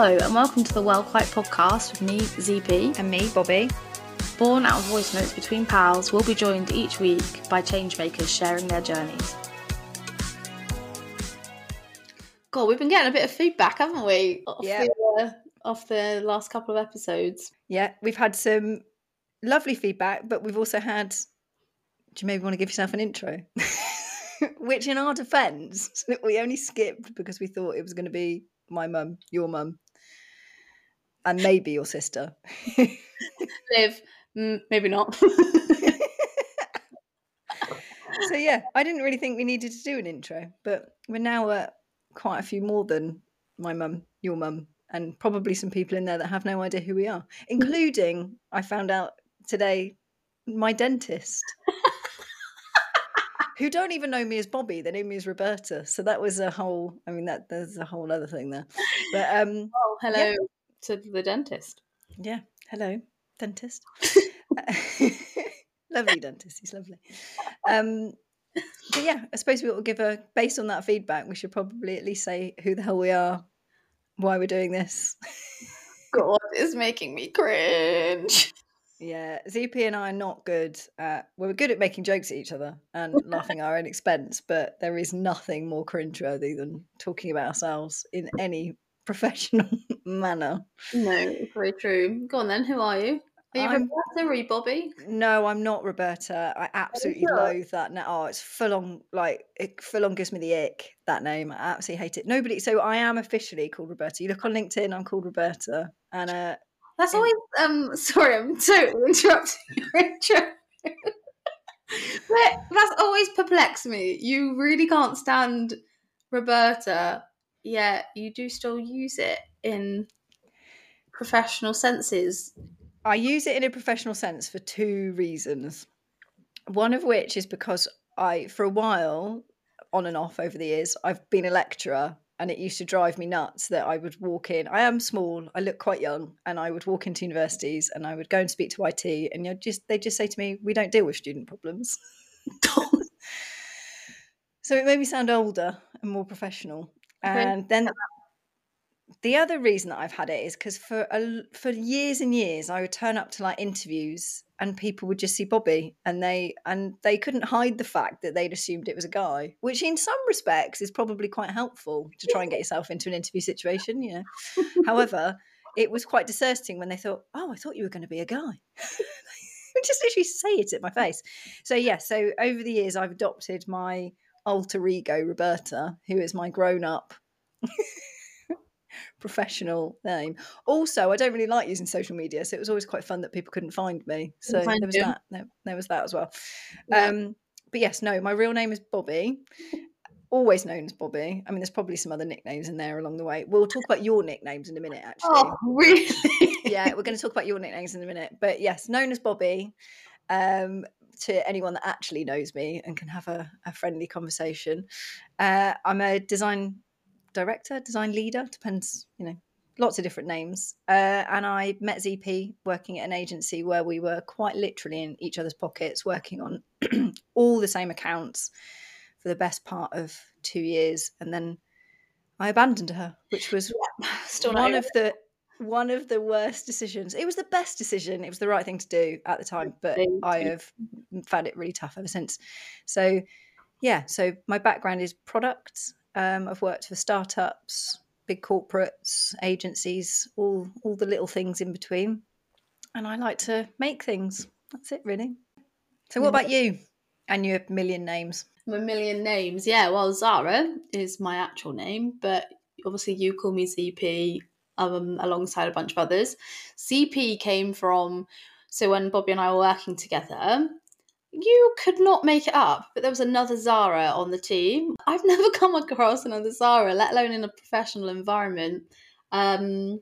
Hello, and welcome to the Well Quite podcast with me, ZP. And me, Bobby. Born out of voice notes between pals, we'll be joined each week by changemakers sharing their journeys. God, we've been getting a bit of feedback, haven't we? Off Yeah. The, uh, off the last couple of episodes. Yeah, we've had some lovely feedback, but we've also had. Do you maybe want to give yourself an intro? Which, in our defence, we only skipped because we thought it was going to be my mum, your mum, and maybe your sister. Liv, mm, maybe not. so, yeah, I didn't really think we needed to do an intro, but we're now at quite a few more than my mum, your mum, and probably some people in there that have no idea who we are, including, I found out today, my dentist. who don't even know me as Bobby, they know me as Roberta. So that was a whole I mean that there's a whole other thing there. But um oh, hello to the dentist. yeah, hello, dentist. lovely dentist, he's lovely. Um but yeah, I suppose we will give a based on that feedback, we should probably at least say who the hell we are, why we're doing this. God, it's making me cringe. Yeah, ZP and I are not good at. Well, we're good at making jokes at each other and laughing at our own expense, but there is nothing more cringeworthy than talking about ourselves in any professional manner. No, very true. Go on then, who are you? Are you I'm- Roberta or are you Bobby? No, I'm not Roberta. I absolutely sure? loathe that name. Oh, it's full on, like, it full on gives me the ick, that name. I absolutely hate it. Nobody, so I am officially called Roberta. You look on LinkedIn, I'm called Roberta. And uh, That's always um sorry, I'm totally interrupting your intro. but that's always perplexed me. You really can't stand Roberta, yet you do still use it in professional senses. I use it in a professional sense for two reasons. One of which is because I, for a while, on and off over the years, I've been a lecturer and it used to drive me nuts that I would walk in. I am small, I look quite young, and I would walk into universities and I would go and speak to IT, and you know, just they just say to me, "We don't deal with student problems." so it made me sound older and more professional. Okay. And then the other reason that I've had it is because for a for years and years I would turn up to like interviews and people would just see Bobby and they and they couldn't hide the fact that they'd assumed it was a guy, which in some respects is probably quite helpful to try and get yourself into an interview situation, you know. However, it was quite disconcerting when they thought, "Oh, I thought you were going to be a guy." just literally say it at my face. So yeah, so over the years I've adopted my alter ego Roberta, who is my grown-up professional name. Also, I don't really like using social media, so it was always quite fun that people couldn't find me. So find there was you. that. There, there was that as well. Yeah. Um, but yes, no, my real name is Bobby. Always known as Bobby. I mean, there's probably some other nicknames in there along the way. We'll talk about your nicknames in a minute, actually. Oh, really? yeah, we're going to talk about your nicknames in a minute. But yes, known as Bobby. Um, to anyone that actually knows me and can have a, a friendly conversation. Uh, I'm a design director, design leader, depends, you know, lots of different names. Uh, and I met ZP working at an agency where we were quite literally in each other's pockets, working on all the same accounts for the best part of two years. And then I abandoned her, which was Still one of the one of the worst decisions. It was the best decision. It was the right thing to do at the time, but I have found it really tough ever since. So, yeah. So my background is products. Um, I've worked for startups, big corporates, agencies, all all the little things in between, and I like to make things. That's it, really. So, what about you? And your million names. a million names. Yeah, well, Zara is my actual name, but obviously you call me ZP um, alongside a bunch of others. ZP came from, so when Bobby and I were working together, you could not make it up, but there was another Zara on the team. I've never come across another Zara, let alone in a professional environment. Um,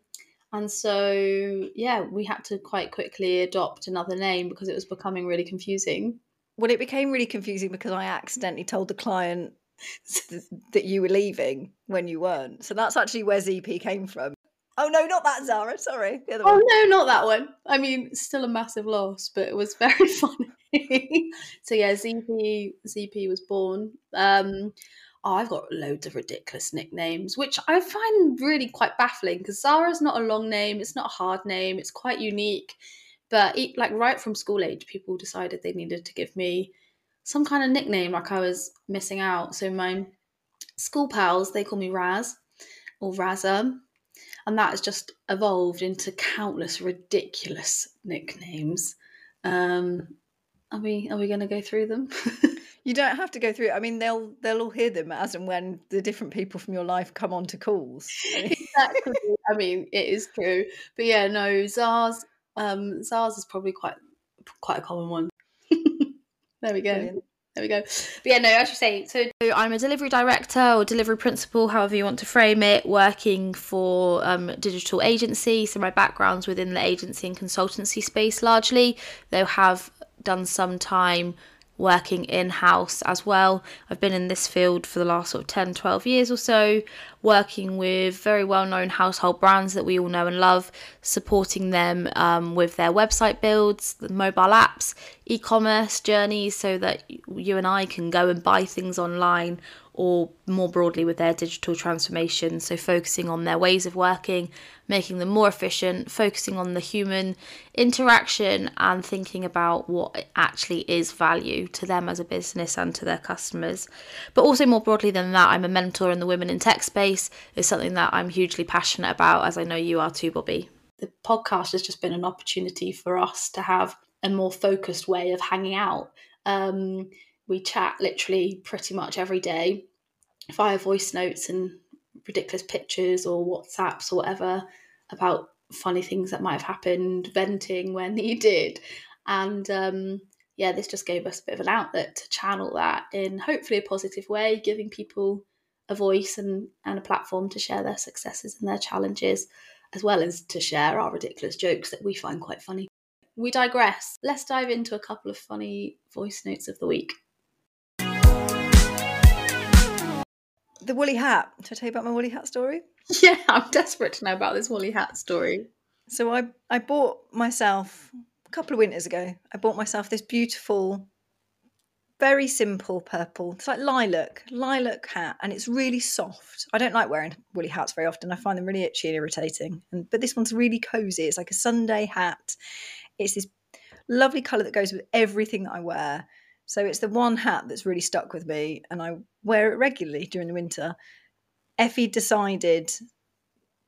and so, yeah, we had to quite quickly adopt another name because it was becoming really confusing. Well, it became really confusing because I accidentally told the client th- that you were leaving when you weren't. So that's actually where ZP came from. Oh no, not that Zara. Sorry, the other Oh one. no, not that one. I mean, still a massive loss, but it was very funny. so yeah, ZP ZP was born. Um, oh, I've got loads of ridiculous nicknames, which I find really quite baffling because Zara's not a long name, it's not a hard name, it's quite unique. But it, like right from school age, people decided they needed to give me some kind of nickname, like I was missing out. So my school pals, they call me Raz or Razza, and that has just evolved into countless ridiculous nicknames. Um, are we are we going to go through them? You don't have to go through. It. I mean, they'll they'll all hear them as and when the different people from your life come on to calls. exactly. I mean, it is true. But yeah, no, Zars. Um, Zars is probably quite quite a common one. there we go. Brilliant. There we go. But yeah, no, I should say. So I'm a delivery director or delivery principal, however you want to frame it, working for um, digital agency. So my background's within the agency and consultancy space largely, though have done some time working in house as well. I've been in this field for the last sort of 10, 12 years or so, working with very well known household brands that we all know and love, supporting them um, with their website builds, the mobile apps, e commerce journeys, so that you and I can go and buy things online or more broadly with their digital transformation. So, focusing on their ways of working, making them more efficient, focusing on the human interaction, and thinking about what actually is value to them as a business and to their customers. But also, more broadly than that, I'm a mentor in the women in tech space, is something that I'm hugely passionate about, as I know you are too, Bobby. The podcast has just been an opportunity for us to have a more focused way of hanging out. Um, we chat literally pretty much every day via voice notes and ridiculous pictures or WhatsApps or whatever about funny things that might have happened, venting when needed. And um, yeah, this just gave us a bit of an outlet to channel that in hopefully a positive way, giving people a voice and, and a platform to share their successes and their challenges, as well as to share our ridiculous jokes that we find quite funny. We digress. Let's dive into a couple of funny voice notes of the week. The woolly hat. Should I tell you about my woolly hat story? Yeah, I'm desperate to know about this woolly hat story. So I I bought myself a couple of winters ago. I bought myself this beautiful, very simple purple. It's like lilac, lilac hat, and it's really soft. I don't like wearing woolly hats very often. I find them really itchy and irritating. And but this one's really cozy. It's like a Sunday hat. It's this lovely colour that goes with everything that I wear. So it's the one hat that's really stuck with me, and I wear it regularly during the winter. Effie decided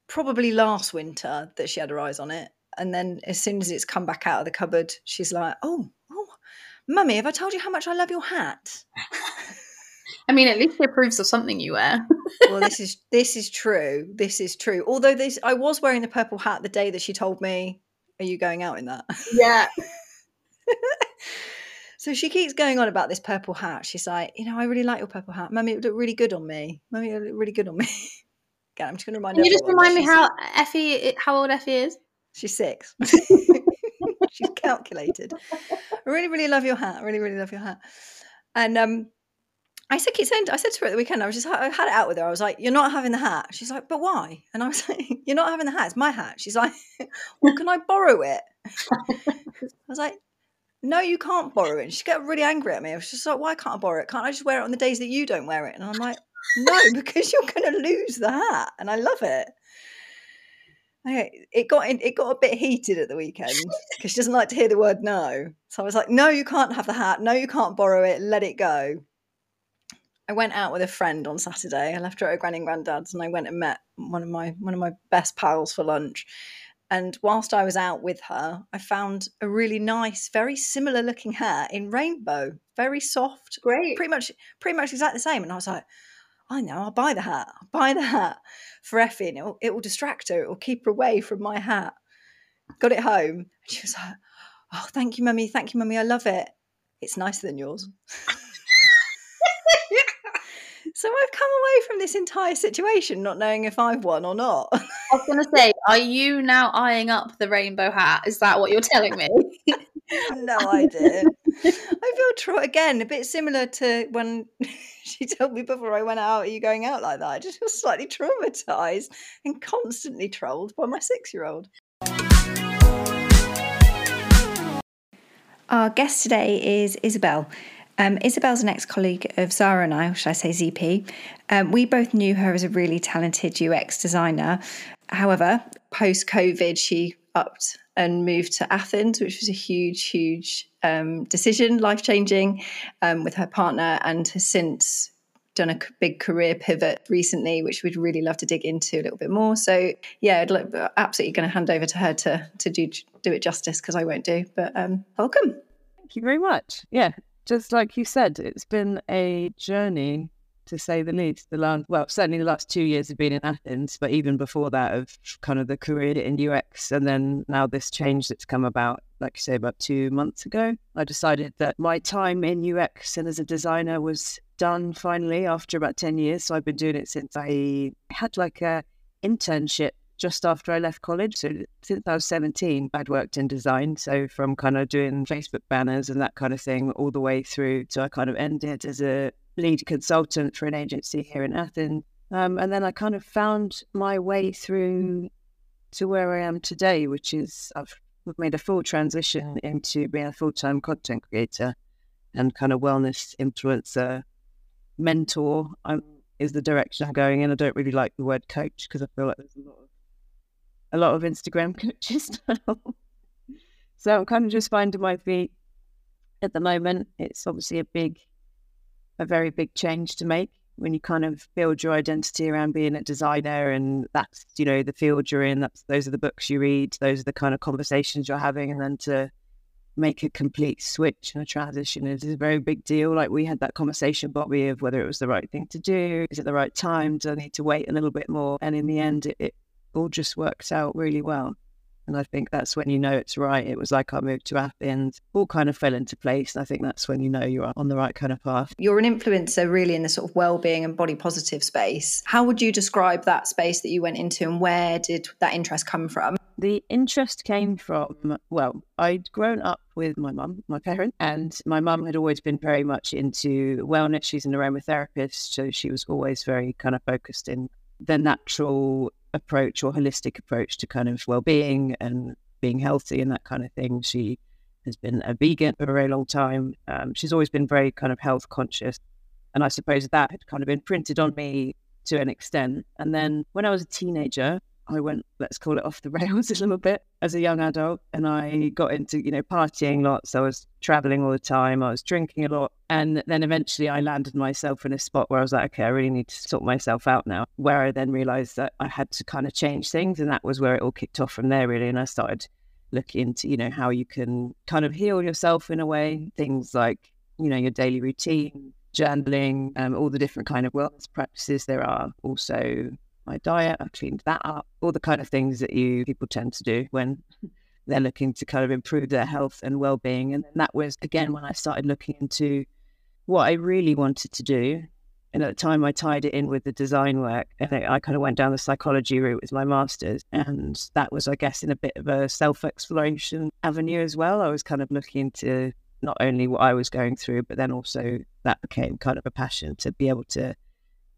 probably last winter that she had her eyes on it. And then as soon as it's come back out of the cupboard, she's like, Oh, oh, mummy, have I told you how much I love your hat? I mean, at least it proves of something you wear. well, this is this is true. This is true. Although this I was wearing the purple hat the day that she told me, Are you going out in that? Yeah. So she keeps going on about this purple hat. She's like, you know, I really like your purple hat. Mummy, it would look really good on me. Mummy, it would look really good on me. Again, I'm just going to remind Can you just remind me how Effie, how old Effie is? She's six. she's calculated. I really, really love your hat. I really, really love your hat. And um, I said, keep saying, I said to her at the weekend, I was just, I had it out with her. I was like, you're not having the hat. She's like, but why? And I was like, you're not having the hat. It's my hat. She's like, well, can I borrow it? I was like, no, you can't borrow it. And she got really angry at me. I was just like, why can't I borrow it? Can't I just wear it on the days that you don't wear it? And I'm like, no, because you're going to lose the hat. And I love it. Okay, it got it got a bit heated at the weekend because she doesn't like to hear the word no. So I was like, no, you can't have the hat. No, you can't borrow it. Let it go. I went out with a friend on Saturday. I left her at her granny and granddad's, and I went and met one of my one of my best pals for lunch. And whilst I was out with her, I found a really nice, very similar looking hat in rainbow, very soft, great, pretty much, pretty much exactly the same. And I was like, I know, I'll buy the hat. I'll buy the hat for Effie, and it will, it will distract her. It will keep her away from my hat. Got it home, and she was like, "Oh, thank you, mummy. Thank you, mummy. I love it. It's nicer than yours." So I've come away from this entire situation not knowing if I've won or not. I was going to say, are you now eyeing up the rainbow hat? Is that what you're telling me? no idea. I feel tra- again a bit similar to when she told me before I went out, "Are you going out like that?" I just feel slightly traumatized and constantly trolled by my six-year-old. Our guest today is Isabel. Um, Isabel's an ex colleague of Zara and I, or should I say ZP. Um, we both knew her as a really talented UX designer. However, post COVID, she upped and moved to Athens, which was a huge, huge um, decision, life changing, um, with her partner, and has since done a big career pivot recently, which we'd really love to dig into a little bit more. So yeah, I'd like, absolutely going to hand over to her to to do do it justice because I won't do. But um, welcome. Thank you very much. Yeah, just like you said, it's been a journey to say the least. The last, well, certainly the last two years have been in Athens, but even before that, of kind of the career in UX, and then now this change that's come about, like you say, about two months ago. I decided that my time in UX and as a designer was done finally after about ten years. So I've been doing it since I had like a internship just after I left college. So since I was 17, I'd worked in design. So from kind of doing Facebook banners and that kind of thing all the way through to I kind of ended as a lead consultant for an agency here in Athens. Um, and then I kind of found my way through to where I am today, which is I've made a full transition into being a full time content creator and kind of wellness influencer, mentor. I'm, is the direction I'm going in. I don't really like the word coach because I feel like there's a lot of a lot of Instagram coaches now. so I'm kind of just finding my feet at the moment. It's obviously a big a very big change to make when you kind of build your identity around being a designer and that's you know the field you're in that's those are the books you read those are the kind of conversations you're having and then to make a complete switch and a transition is a very big deal like we had that conversation bobby of whether it was the right thing to do is it the right time do i need to wait a little bit more and in the end it, it all just works out really well and I think that's when you know it's right. It was like I moved to Athens, all kind of fell into place. And I think that's when you know you're on the right kind of path. You're an influencer really in the sort of well-being and body positive space. How would you describe that space that you went into and where did that interest come from? The interest came from, well, I'd grown up with my mum, my parent, and my mum had always been very much into wellness. She's an aromatherapist, so she was always very kind of focused in the natural approach or holistic approach to kind of well-being and being healthy and that kind of thing. She has been a vegan for a very long time. Um, she's always been very kind of health conscious, and I suppose that had kind of been printed on me to an extent. And then when I was a teenager, I went, let's call it off the rails a little bit as a young adult. And I got into, you know, partying lots. I was traveling all the time. I was drinking a lot. And then eventually I landed myself in a spot where I was like, okay, I really need to sort myself out now. Where I then realized that I had to kind of change things. And that was where it all kicked off from there, really. And I started looking into, you know, how you can kind of heal yourself in a way. Things like, you know, your daily routine, journaling, um, all the different kind of wellness practices there are. Also, my diet, I've cleaned that up, all the kind of things that you people tend to do when they're looking to kind of improve their health and well-being. And that was again when I started looking into what I really wanted to do. And at the time, I tied it in with the design work, and I kind of went down the psychology route with my masters, and that was, I guess, in a bit of a self-exploration avenue as well. I was kind of looking into not only what I was going through, but then also that became kind of a passion to be able to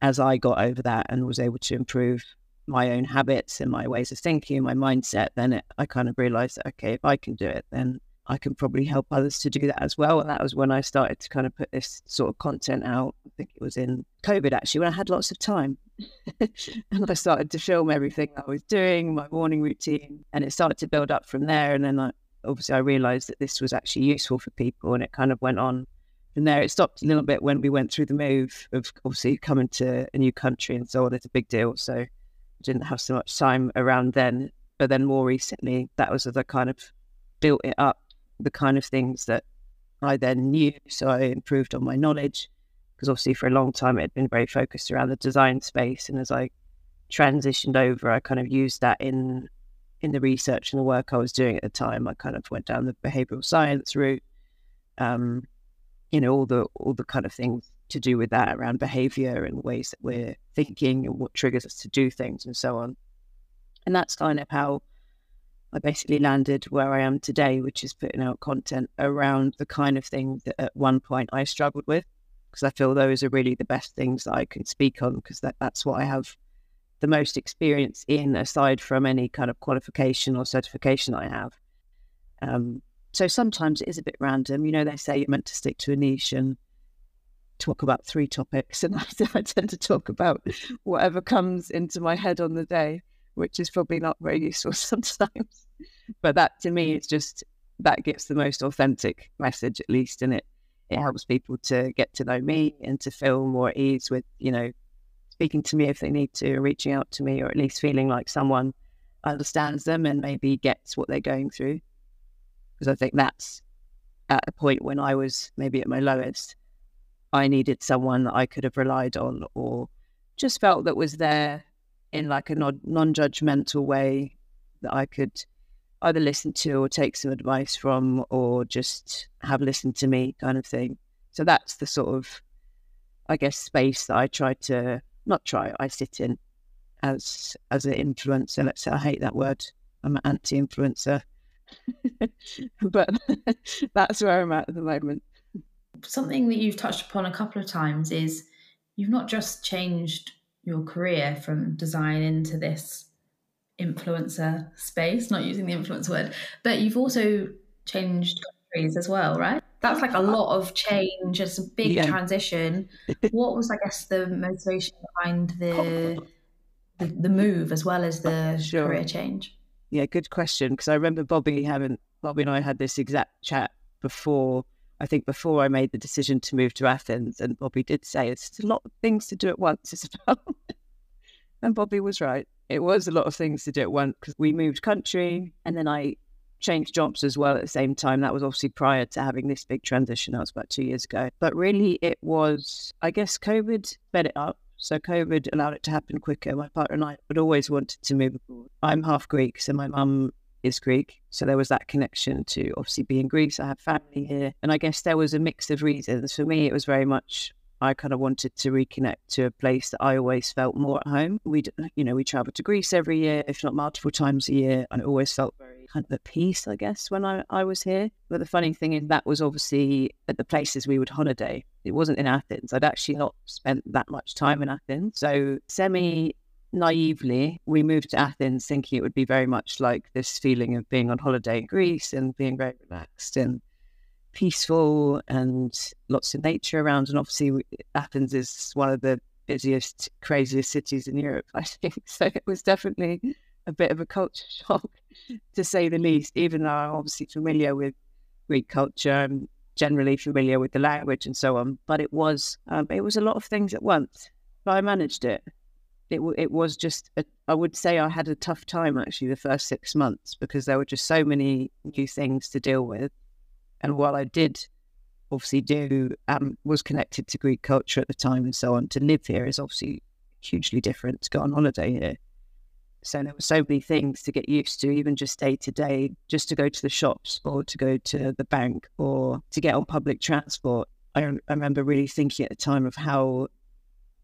as I got over that and was able to improve my own habits and my ways of thinking my mindset, then it, I kind of realized that, okay, if I can do it, then I can probably help others to do that as well. And that was when I started to kind of put this sort of content out. I think it was in COVID actually, when I had lots of time. and I started to film everything I was doing, my morning routine, and it started to build up from there. And then I, obviously I realized that this was actually useful for people and it kind of went on from there, it stopped a little bit when we went through the move of obviously coming to a new country and so on. It's a big deal. So I didn't have so much time around then. But then more recently, that was the kind of built it up, the kind of things that I then knew. So I improved on my knowledge because obviously for a long time it had been very focused around the design space. And as I transitioned over, I kind of used that in in the research and the work I was doing at the time. I kind of went down the behavioral science route. Um, you know all the all the kind of things to do with that around behavior and ways that we're thinking and what triggers us to do things and so on and that's kind of how I basically landed where I am today, which is putting out content around the kind of thing that at one point I struggled with, because I feel those are really the best things that I can speak on, because that, that's what I have the most experience in, aside from any kind of qualification or certification I have. Um, so sometimes it is a bit random. You know, they say you're meant to stick to a niche, and talk about three topics, and I, I tend to talk about whatever comes into my head on the day, which is probably not very useful sometimes. But that to me, is just that gives the most authentic message, at least, and it it helps people to get to know me and to feel more at ease with, you know, speaking to me if they need to, reaching out to me, or at least feeling like someone understands them and maybe gets what they're going through. Because I think that's at a point when I was maybe at my lowest, I needed someone that I could have relied on or just felt that was there in like a non judgmental way that I could either listen to or take some advice from or just have listened to me kind of thing. So that's the sort of, I guess, space that I try to not try, I sit in as as an influencer. Let's say I hate that word. I'm an anti-influencer. but that's where I'm at at the moment. Something that you've touched upon a couple of times is you've not just changed your career from design into this influencer space, not using the influence word, but you've also changed countries as well, right? That's like a lot of change. It's a big yeah. transition. what was, I guess, the motivation behind the the, the move as well as the sure. career change? Yeah, good question. Because I remember Bobby having Bobby and I had this exact chat before. I think before I made the decision to move to Athens, and Bobby did say it's a lot of things to do at once, Isabel. and Bobby was right it was a lot of things to do at once because we moved country and then I changed jobs as well at the same time. That was obviously prior to having this big transition. That was about two years ago. But really, it was, I guess, COVID sped it up. So COVID allowed it to happen quicker. My partner and I had always wanted to move abroad. I'm half Greek, so my mum is Greek. So there was that connection to obviously being Greece. I have family here. And I guess there was a mix of reasons. For me, it was very much I kind of wanted to reconnect to a place that I always felt more at home. We, you know, we traveled to Greece every year, if not multiple times a year, and it always felt very kind of at peace, I guess, when I, I was here. But the funny thing is, that was obviously at the places we would holiday. It wasn't in Athens. I'd actually not spent that much time in Athens. So, semi naively, we moved to Athens thinking it would be very much like this feeling of being on holiday in Greece and being very relaxed and peaceful and lots of nature around. And obviously, Athens is one of the busiest, craziest cities in Europe, I think. So it was definitely a bit of a culture shock, to say the least, even though I'm obviously familiar with Greek culture and generally familiar with the language and so on. But it was um, it was a lot of things at once. But I managed it. It, it was just, a, I would say I had a tough time actually the first six months because there were just so many new things to deal with and while I did obviously do, um, was connected to Greek culture at the time and so on, to live here is obviously hugely different to go on holiday here. So there were so many things to get used to, even just day to day, just to go to the shops or to go to the bank or to get on public transport. I, I remember really thinking at the time of how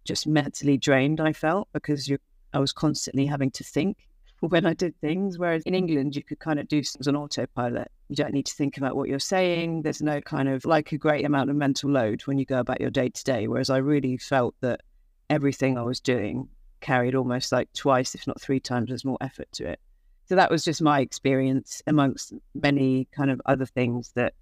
just mentally drained I felt because you, I was constantly having to think when I did things. Whereas in England, you could kind of do things on autopilot. You don't need to think about what you're saying. There's no kind of like a great amount of mental load when you go about your day to day. Whereas I really felt that everything I was doing carried almost like twice, if not three times as more effort to it. So that was just my experience amongst many kind of other things that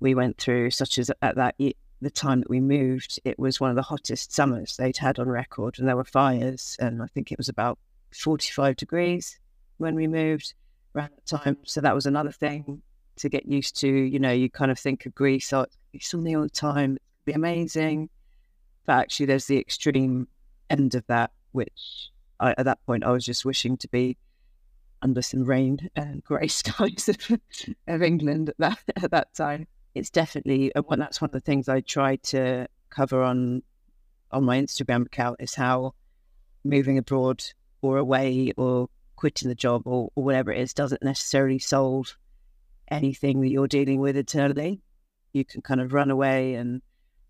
we went through, such as at that the time that we moved, it was one of the hottest summers they'd had on record, and there were fires, and I think it was about 45 degrees when we moved around that time. So that was another thing to get used to. You know, you kind of think of Greece, oh, it's sunny all the time, it'd be amazing. But actually, there's the extreme end of that, which I, at that point I was just wishing to be under some rain and grey skies of, of England at that at that time. It's definitely and that's one of the things I try to cover on on my Instagram account is how moving abroad or away or quitting the job or, or whatever it is doesn't necessarily solve anything that you're dealing with internally. You can kind of run away and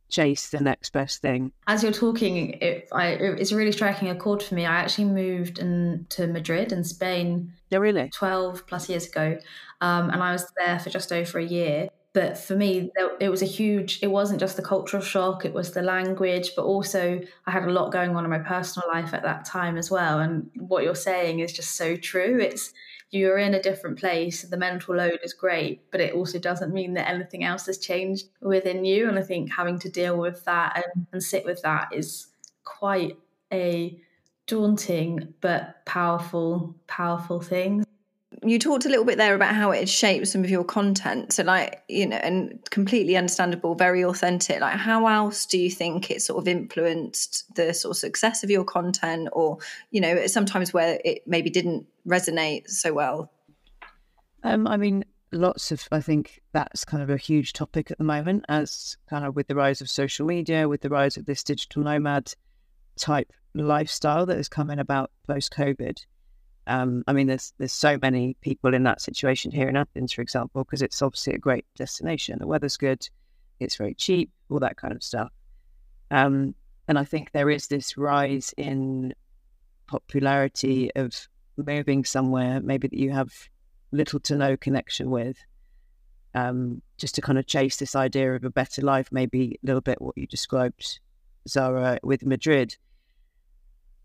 chase the next best thing. As you're talking, it, I, it's really striking a chord for me. I actually moved in, to Madrid in Spain. Yeah, really? 12 plus years ago. Um, and I was there for just over a year but for me it was a huge it wasn't just the cultural shock it was the language but also i had a lot going on in my personal life at that time as well and what you're saying is just so true it's you're in a different place. The mental load is great, but it also doesn't mean that anything else has changed within you. And I think having to deal with that and, and sit with that is quite a daunting but powerful, powerful thing you talked a little bit there about how it shaped some of your content. So like you know and completely understandable very authentic. Like how else do you think it sort of influenced the sort of success of your content or you know sometimes where it maybe didn't resonate so well? Um i mean lots of i think that's kind of a huge topic at the moment as kind of with the rise of social media with the rise of this digital nomad type lifestyle that has come in about post covid um, I mean, there's there's so many people in that situation here in Athens, for example, because it's obviously a great destination. The weather's good, it's very cheap, all that kind of stuff. Um, and I think there is this rise in popularity of moving somewhere, maybe that you have little to no connection with, um, just to kind of chase this idea of a better life. Maybe a little bit what you described, Zara, with Madrid.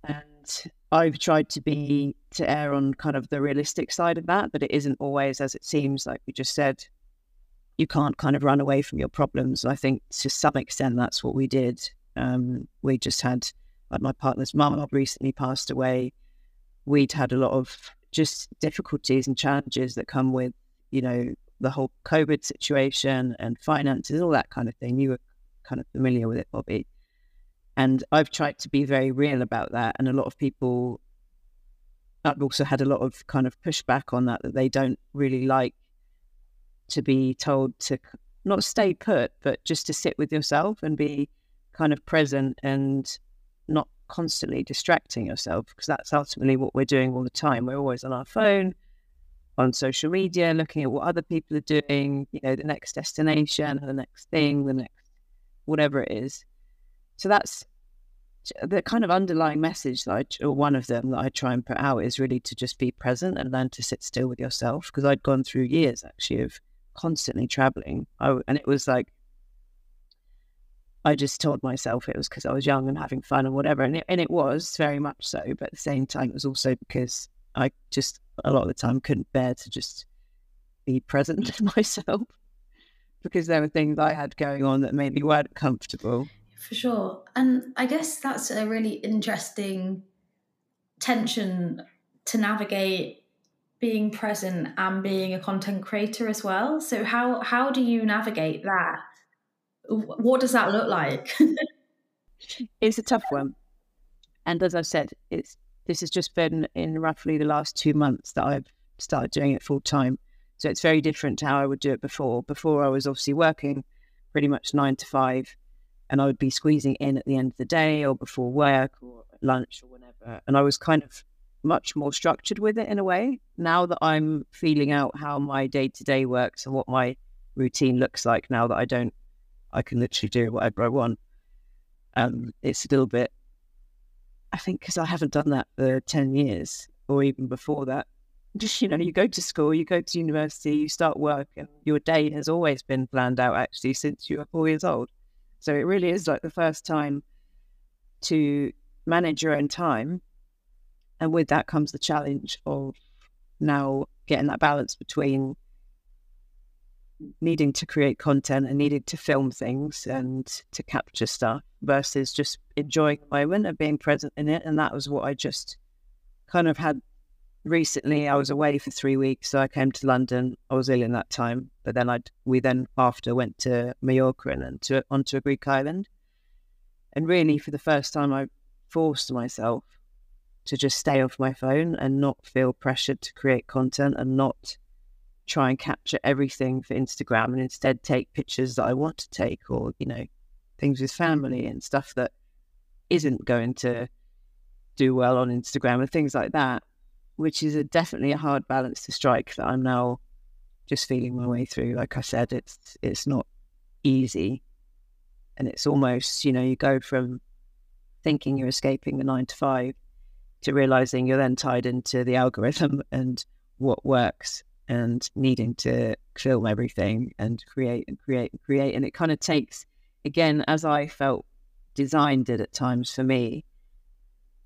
And I've tried to be to err on kind of the realistic side of that, but it isn't always as it seems. Like we just said, you can't kind of run away from your problems. I think to some extent that's what we did. Um, we just had like my partner's mum recently passed away. We'd had a lot of just difficulties and challenges that come with, you know, the whole COVID situation and finances, all that kind of thing. You were kind of familiar with it, Bobby. And I've tried to be very real about that. And a lot of people, I've also had a lot of kind of pushback on that, that they don't really like to be told to not stay put, but just to sit with yourself and be kind of present and not constantly distracting yourself, because that's ultimately what we're doing all the time. We're always on our phone, on social media, looking at what other people are doing, you know, the next destination, the next thing, the next whatever it is. So that's the kind of underlying message that I, or one of them that I try and put out is really to just be present and learn to sit still with yourself. Because I'd gone through years actually of constantly traveling. I, and it was like, I just told myself it was because I was young and having fun and whatever. And it, and it was very much so. But at the same time, it was also because I just, a lot of the time, couldn't bear to just be present with myself because there were things I had going on that made me weren't comfortable. For sure. And I guess that's a really interesting tension to navigate being present and being a content creator as well. So how how do you navigate that? What does that look like? it's a tough one. And as I've said, it's this has just been in roughly the last two months that I've started doing it full time. So it's very different to how I would do it before. Before I was obviously working pretty much nine to five and I would be squeezing in at the end of the day or before work or lunch or whenever. And I was kind of much more structured with it in a way. Now that I'm feeling out how my day to day works and what my routine looks like, now that I don't, I can literally do whatever I want. Um, it's a little bit, I think, because I haven't done that for 10 years or even before that. Just, you know, you go to school, you go to university, you start work, and your day has always been planned out actually since you were four years old. So it really is like the first time to manage your own time. And with that comes the challenge of now getting that balance between needing to create content and needing to film things and to capture stuff versus just enjoying the moment and being present in it. And that was what I just kind of had recently I was away for three weeks, so I came to London. I was ill in that time, but then I we then after went to Mallorca and then to onto a Greek island, and really for the first time I forced myself to just stay off my phone and not feel pressured to create content and not try and capture everything for Instagram and instead take pictures that I want to take or you know things with family and stuff that isn't going to do well on Instagram and things like that which is a, definitely a hard balance to strike that I'm now just feeling my way through. Like I said, it's it's not easy, and it's almost you know you go from thinking you're escaping the nine to five to realizing you're then tied into the algorithm and what works and needing to film everything and create and create and create and it kind of takes again as I felt design did at times for me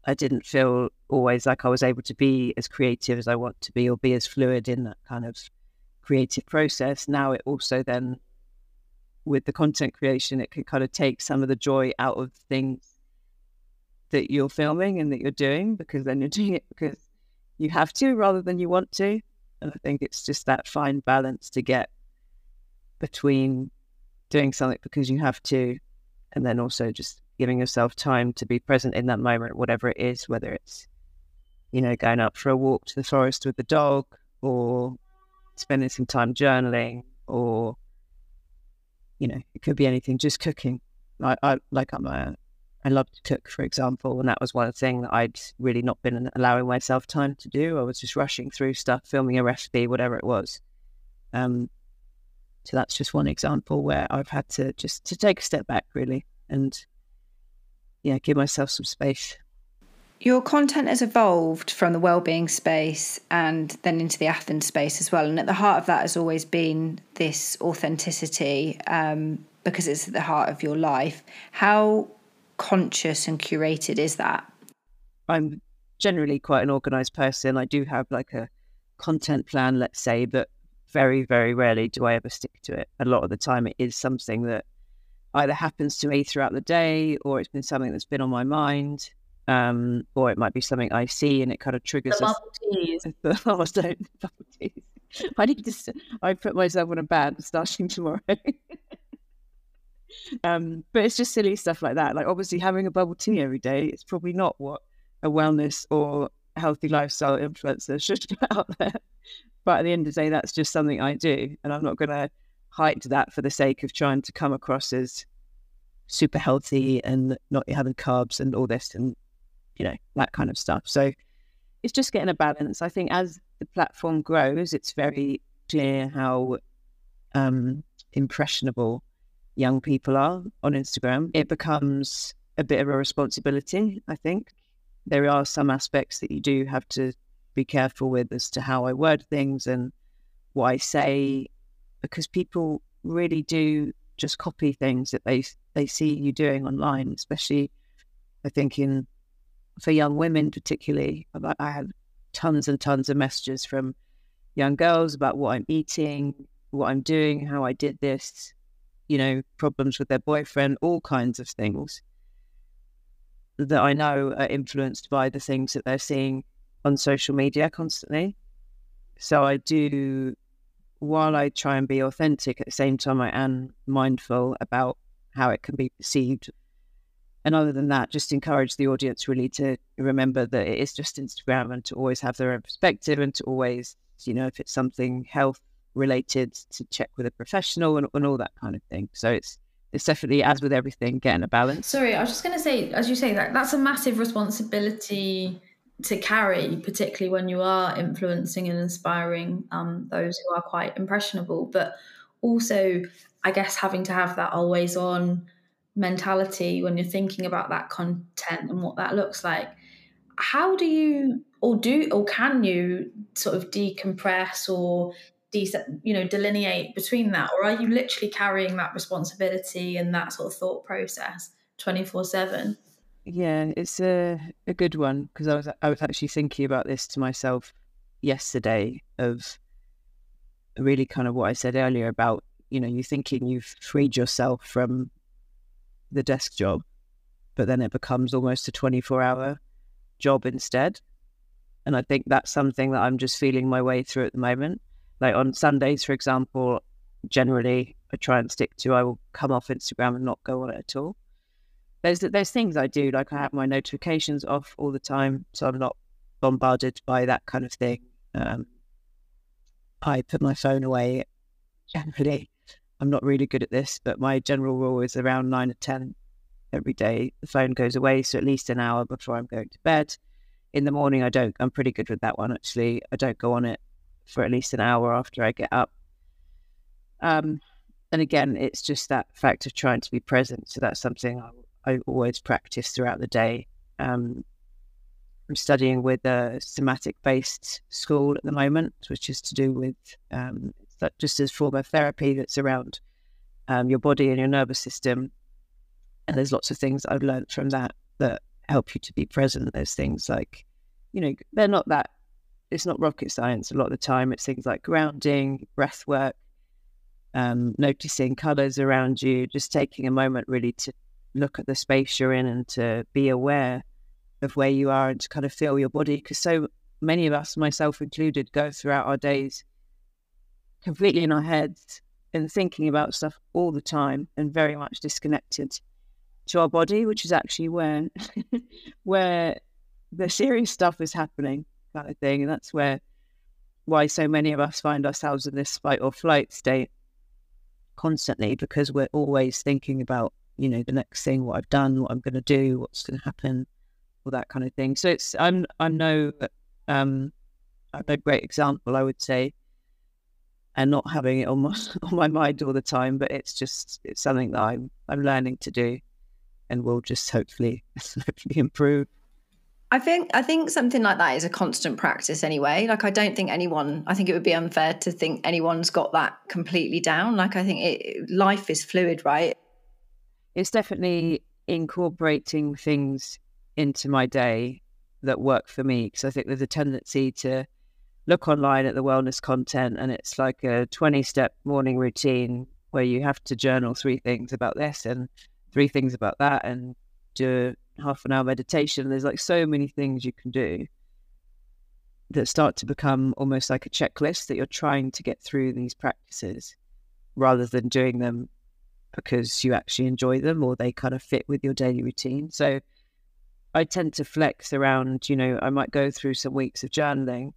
I didn't feel always like I was able to be as creative as I want to be or be as fluid in that kind of creative process. Now it also then, with the content creation, it can kind of take some of the joy out of things that you're filming and that you're doing because then you're doing it because you have to rather than you want to. And I think it's just that fine balance to get between doing something because you have to and then also just giving yourself time to be present in that moment, whatever it is, whether it's, you know, going out for a walk to the forest with the dog or spending some time journaling or, you know, it could be anything, just cooking. I, I like I'm a, I love to cook, for example, and that was one thing that I'd really not been allowing myself time to do. I was just rushing through stuff, filming a recipe, whatever it was. Um, so that's just one example where I've had to just to take a step back, really, and yeah, give myself some space. Your content has evolved from the well-being space and then into the Athens space as well. And at the heart of that has always been this authenticity um, because it's at the heart of your life. How conscious and curated is that? I'm generally quite an organized person. I do have like a content plan, let's say, but very, very rarely do I ever stick to it. A lot of the time, it is something that either happens to me throughout the day or it's been something that's been on my mind. Um, or it might be something I see and it kind of triggers the bubble teas. The oh, don't bubble teas. I need to. I put myself on a ban starting tomorrow. um, but it's just silly stuff like that. Like obviously having a bubble tea every day, it's probably not what a wellness or healthy lifestyle influencer should put out there. But at the end of the day, that's just something I do, and I'm not going to hide that for the sake of trying to come across as super healthy and not having carbs and all this and you know that kind of stuff. So it's just getting a balance. I think as the platform grows, it's very clear how um, impressionable young people are on Instagram. It becomes a bit of a responsibility. I think there are some aspects that you do have to be careful with as to how I word things and what I say, because people really do just copy things that they they see you doing online, especially I think in for young women particularly. I have tons and tons of messages from young girls about what I'm eating, what I'm doing, how I did this, you know, problems with their boyfriend, all kinds of things that I know are influenced by the things that they're seeing on social media constantly. So I do, while I try and be authentic, at the same time, I am mindful about how it can be perceived. And other than that, just encourage the audience really to remember that it is just Instagram and to always have their own perspective and to always, you know, if it's something health related, to check with a professional and, and all that kind of thing. So it's it's definitely as with everything, getting a balance. Sorry, I was just going to say, as you say that, that's a massive responsibility to carry, particularly when you are influencing and inspiring um, those who are quite impressionable. But also, I guess having to have that always on mentality when you're thinking about that content and what that looks like. How do you, or do, or can you sort of decompress or you know delineate between that, or are you literally carrying that responsibility and that sort of thought process twenty four seven? Yeah, it's a a good one because I was I was actually thinking about this to myself yesterday of really kind of what I said earlier about you know you thinking you've freed yourself from the desk job, but then it becomes almost a twenty four hour job instead, and I think that's something that I'm just feeling my way through at the moment. Like on Sundays, for example, generally I try and stick to I will come off Instagram and not go on it at all there's there's things I do like I have my notifications off all the time, so I'm not bombarded by that kind of thing. Um, I put my phone away generally. I'm not really good at this, but my general rule is around nine or ten every day. The phone goes away, so at least an hour before I'm going to bed. In the morning, I don't. I'm pretty good with that one actually. I don't go on it for at least an hour after I get up. Um, and again, it's just that fact of trying to be present. So that's something I I always practice throughout the day. Um, I'm studying with a somatic based school at the moment, which is to do with um, just as form of therapy that's around um, your body and your nervous system. And there's lots of things I've learned from that that help you to be present. There's things like, you know, they're not that, it's not rocket science a lot of the time. It's things like grounding, breath work, um, noticing colors around you, just taking a moment really to look at the space you're in and to be aware of where you are and to kind of feel your body. Because so many of us, myself included, go throughout our days completely in our heads and thinking about stuff all the time and very much disconnected to our body, which is actually where where the serious stuff is happening, kind of thing. And that's where why so many of us find ourselves in this fight or flight state constantly because we're always thinking about, you know, the next thing, what I've done, what I'm gonna do, what's gonna happen, all that kind of thing. So it's I'm I'm no um I'm no great example, I would say and not having it on my on my mind all the time. But it's just it's something that I'm I'm learning to do, and will just hopefully hopefully improve. I think I think something like that is a constant practice anyway. Like I don't think anyone I think it would be unfair to think anyone's got that completely down. Like I think it, life is fluid, right? It's definitely incorporating things into my day that work for me because I think there's a tendency to look online at the wellness content and it's like a 20 step morning routine where you have to journal three things about this and three things about that and do half an hour meditation. There's like so many things you can do that start to become almost like a checklist that you're trying to get through these practices rather than doing them because you actually enjoy them or they kind of fit with your daily routine. So I tend to flex around, you know, I might go through some weeks of journaling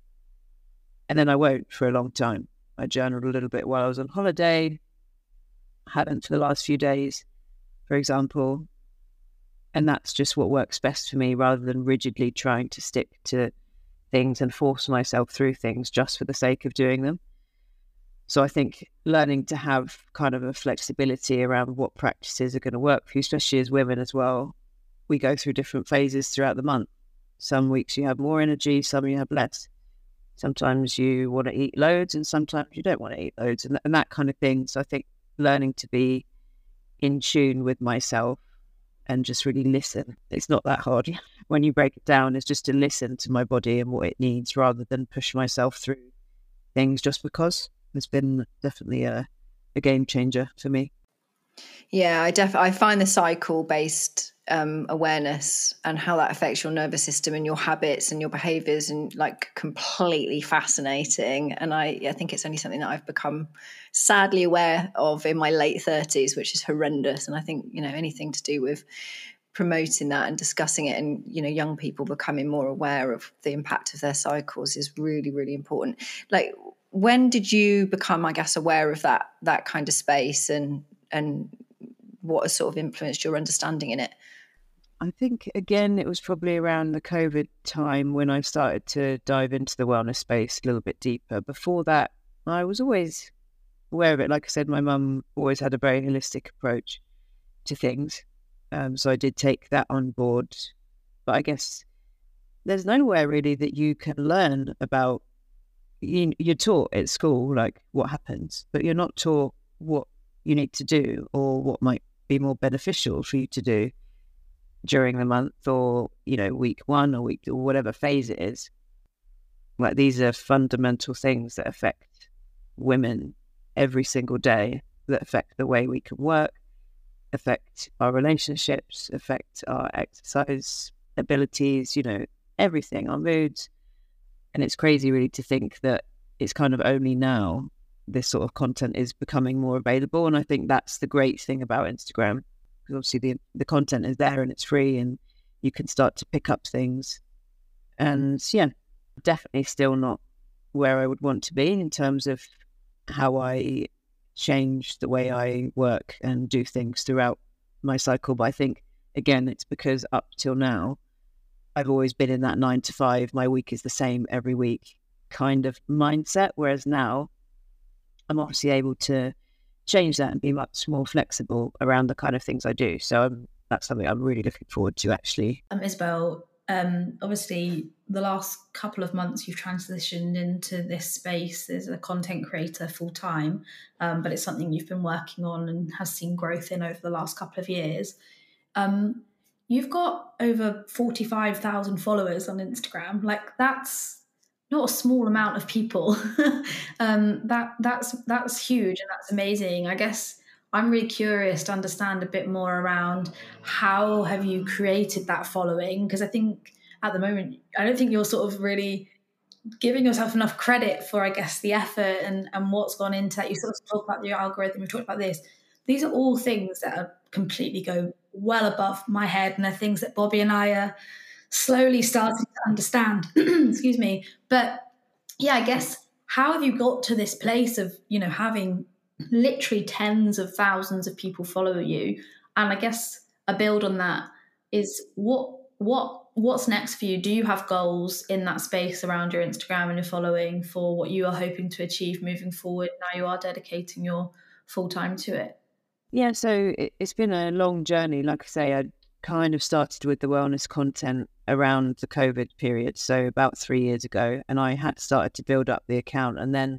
and then I won't for a long time. I journaled a little bit while I was on holiday, hadn't for the last few days, for example. And that's just what works best for me rather than rigidly trying to stick to things and force myself through things just for the sake of doing them. So I think learning to have kind of a flexibility around what practices are going to work for you, especially as women as well. We go through different phases throughout the month. Some weeks you have more energy, some you have less. Sometimes you want to eat loads, and sometimes you don't want to eat loads, and, and that kind of thing. So I think learning to be in tune with myself and just really listen. It's not that hard when you break it down. It's just to listen to my body and what it needs rather than push myself through things just because. It's been definitely a, a game changer for me. Yeah, I def I find the cycle based um, awareness and how that affects your nervous system and your habits and your behaviors and like completely fascinating. And I, I think it's only something that I've become sadly aware of in my late 30s, which is horrendous. And I think, you know, anything to do with promoting that and discussing it and you know young people becoming more aware of the impact of their cycles is really really important like when did you become i guess aware of that that kind of space and and what has sort of influenced your understanding in it I think again it was probably around the COVID time when I started to dive into the wellness space a little bit deeper. Before that, I was always aware of it. Like I said, my mum always had a very holistic approach to things, um, so I did take that on board. But I guess there's nowhere really that you can learn about. You, you're taught at school like what happens, but you're not taught what you need to do or what might be more beneficial for you to do during the month or, you know, week one or week or whatever phase it is. Like these are fundamental things that affect women every single day, that affect the way we can work, affect our relationships, affect our exercise abilities, you know, everything, our moods. And it's crazy really to think that it's kind of only now this sort of content is becoming more available. And I think that's the great thing about Instagram because obviously the the content is there and it's free and you can start to pick up things. And yeah, definitely still not where I would want to be in terms of how I change the way I work and do things throughout my cycle. But I think again, it's because up till now, I've always been in that nine to five. My week is the same every week kind of mindset. Whereas now, I'm obviously able to change that and be much more flexible around the kind of things I do. So um, that's something I'm really looking forward to actually. Um, Isabel, um, obviously the last couple of months you've transitioned into this space as a content creator full time, um, but it's something you've been working on and has seen growth in over the last couple of years. Um, you've got over 45,000 followers on Instagram. Like that's not a small amount of people. um, that that's that's huge and that's amazing. I guess I'm really curious to understand a bit more around how have you created that following because I think at the moment I don't think you're sort of really giving yourself enough credit for I guess the effort and and what's gone into that. You sort of talk about your algorithm, we talked about this. These are all things that are completely go well above my head and are things that Bobby and I are slowly starting to understand. Excuse me. But yeah, I guess how have you got to this place of, you know, having literally tens of thousands of people follow you? And I guess a build on that is what what what's next for you? Do you have goals in that space around your Instagram and your following for what you are hoping to achieve moving forward? Now you are dedicating your full time to it. Yeah, so it, has been a long journey. Like I say, I kind of started with the wellness content around the COVID period, so about three years ago, and I had started to build up the account. And then,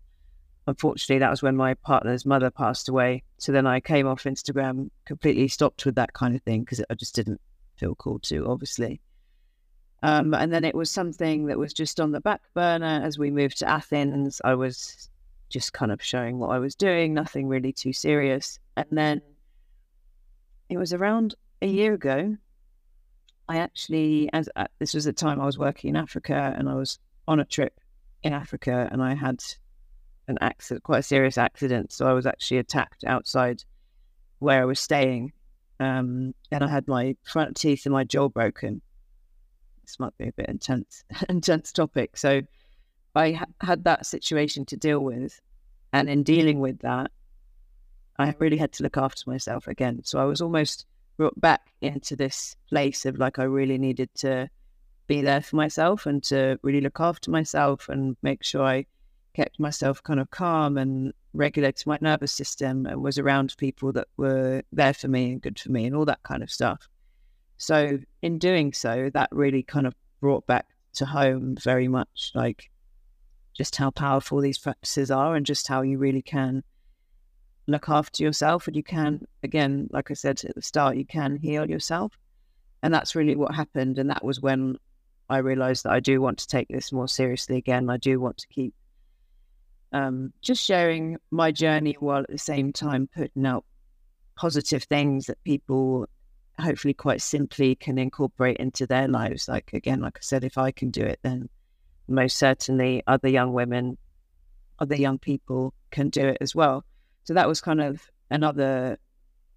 unfortunately, that was when my partner's mother passed away. So then I came off Instagram, completely stopped with that kind of thing because I just didn't feel called to, obviously. Um, and then it was something that was just on the back burner as we moved to Athens. I was just kind of showing what I was doing, nothing really too serious. And then it was around a year ago. I actually, as uh, this was the time I was working in Africa, and I was on a trip in Africa, and I had an accident, quite a serious accident. So I was actually attacked outside where I was staying, um, and I had my front teeth and my jaw broken. This might be a bit intense, intense topic. So I ha- had that situation to deal with, and in dealing with that, I really had to look after myself again. So I was almost brought back into this place of like I really needed to be there for myself and to really look after myself and make sure I kept myself kind of calm and regulated my nervous system and was around people that were there for me and good for me and all that kind of stuff. So in doing so, that really kind of brought back to home very much like just how powerful these practices are and just how you really can look after yourself and you can again like i said at the start you can heal yourself. And that's really what happened and that was when i realized that i do want to take this more seriously again. I do want to keep um, just sharing my journey while at the same time putting out positive things that people hopefully quite simply can incorporate into their lives. Like again like i said if i can do it then most certainly other young women other young people can do it as well so that was kind of another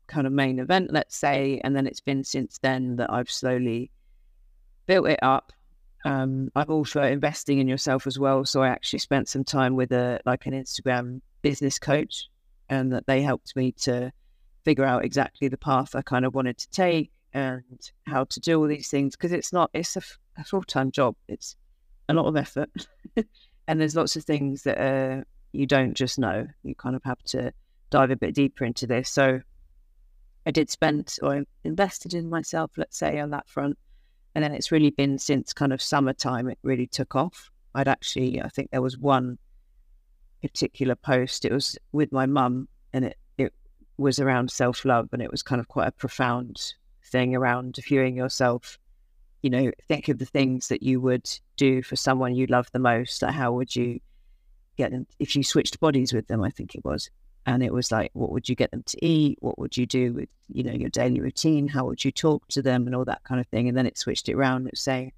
kind of main event, let's say. And then it's been since then that I've slowly built it up. Um, I'm also investing in yourself as well. So I actually spent some time with a like an Instagram business coach, and that they helped me to figure out exactly the path I kind of wanted to take and how to do all these things because it's not it's a, a full time job. It's a lot of effort, and there's lots of things that are you don't just know. You kind of have to dive a bit deeper into this. So I did spend or invested in myself, let's say, on that front. And then it's really been since kind of summertime it really took off. I'd actually, I think there was one particular post. It was with my mum, and it it was around self love, and it was kind of quite a profound thing around viewing yourself. You know, think of the things that you would do for someone you love the most. Like how would you get them if you switched bodies with them, I think it was. And it was like, what would you get them to eat? What would you do with, you know, your daily routine? How would you talk to them and all that kind of thing? And then it switched it around. Was saying,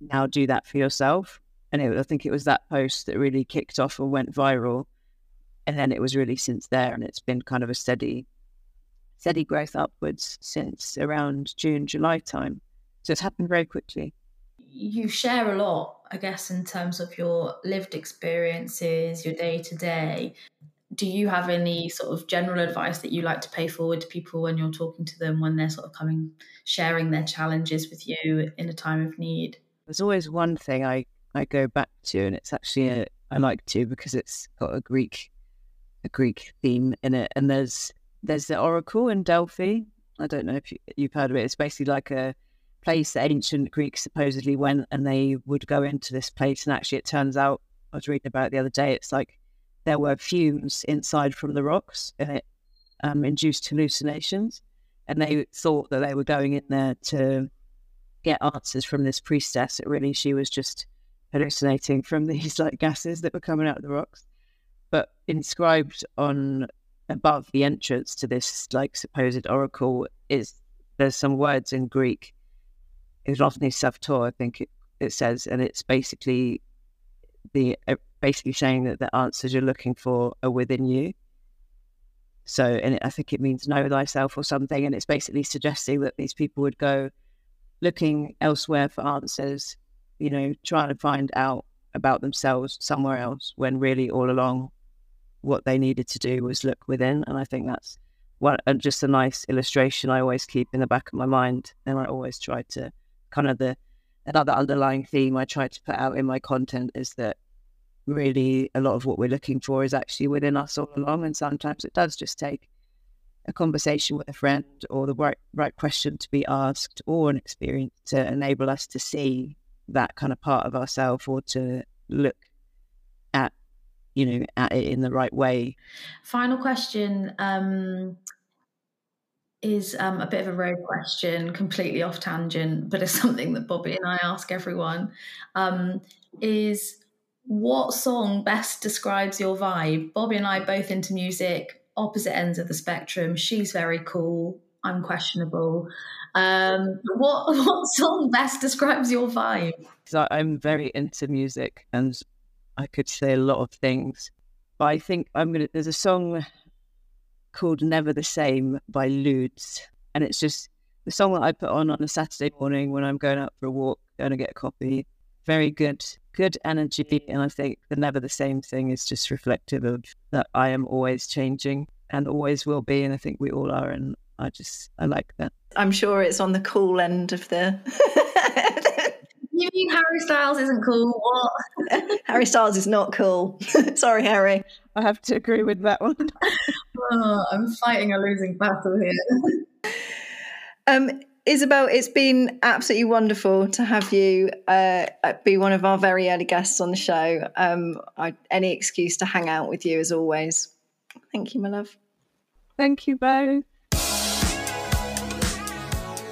now do that for yourself. And it, I think it was that post that really kicked off and went viral. And then it was really since there, and it's been kind of a steady, steady growth upwards since around June, July time. So it's happened very quickly. You share a lot I guess, in terms of your lived experiences, your day to day, do you have any sort of general advice that you like to pay forward to people when you're talking to them when they're sort of coming, sharing their challenges with you in a time of need? There's always one thing I, I go back to, and it's actually a, I like to because it's got a Greek a Greek theme in it, and there's there's the oracle in Delphi. I don't know if you, you've heard of it. It's basically like a place that ancient Greeks supposedly went and they would go into this place. And actually, it turns out, I was reading about the other day, it's like there were fumes inside from the rocks and it um, induced hallucinations. and they thought that they were going in there to get answers from this priestess. It really, she was just hallucinating from these like gases that were coming out of the rocks. But inscribed on above the entrance to this like supposed oracle is there's some words in Greek. Irovni Savtor, I think it, it says, and it's basically the uh, basically saying that the answers you're looking for are within you. So, and it, I think it means know thyself or something. And it's basically suggesting that these people would go looking elsewhere for answers, you know, trying to find out about themselves somewhere else when really all along what they needed to do was look within. And I think that's what uh, just a nice illustration I always keep in the back of my mind. And I always try to kind of the another underlying theme I try to put out in my content is that really a lot of what we're looking for is actually within us all along. And sometimes it does just take a conversation with a friend or the right right question to be asked or an experience to enable us to see that kind of part of ourselves or to look at you know at it in the right way final question um is um, a bit of a road question, completely off tangent, but it's something that Bobby and I ask everyone. Um, is what song best describes your vibe? Bobby and I both into music, opposite ends of the spectrum. She's very cool. I'm questionable. Um, what what song best describes your vibe? I'm very into music, and I could say a lot of things, but I think I'm gonna. There's a song called "Never the Same" by Ludes, and it's just the song that I put on on a Saturday morning when I'm going out for a walk, going to get a coffee. Very good good energy. And I think the never the same thing is just reflective of that I am always changing and always will be. And I think we all are. And I just, I like that. I'm sure it's on the cool end of the. you mean Harry Styles isn't cool? What? Harry Styles is not cool. Sorry, Harry. I have to agree with that one. Oh, I'm fighting a losing battle here. Um, Isabel, it's been absolutely wonderful to have you uh, be one of our very early guests on the show. Um, I, any excuse to hang out with you as always. Thank you, my love. Thank you, Bo.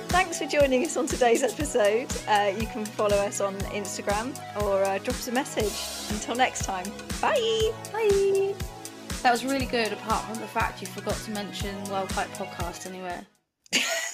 Thanks for joining us on today's episode. Uh, you can follow us on Instagram or uh, drop us a message. Until next time, bye. Bye. That was really good, apart from the fact you forgot to mention Well Quite Podcast anywhere.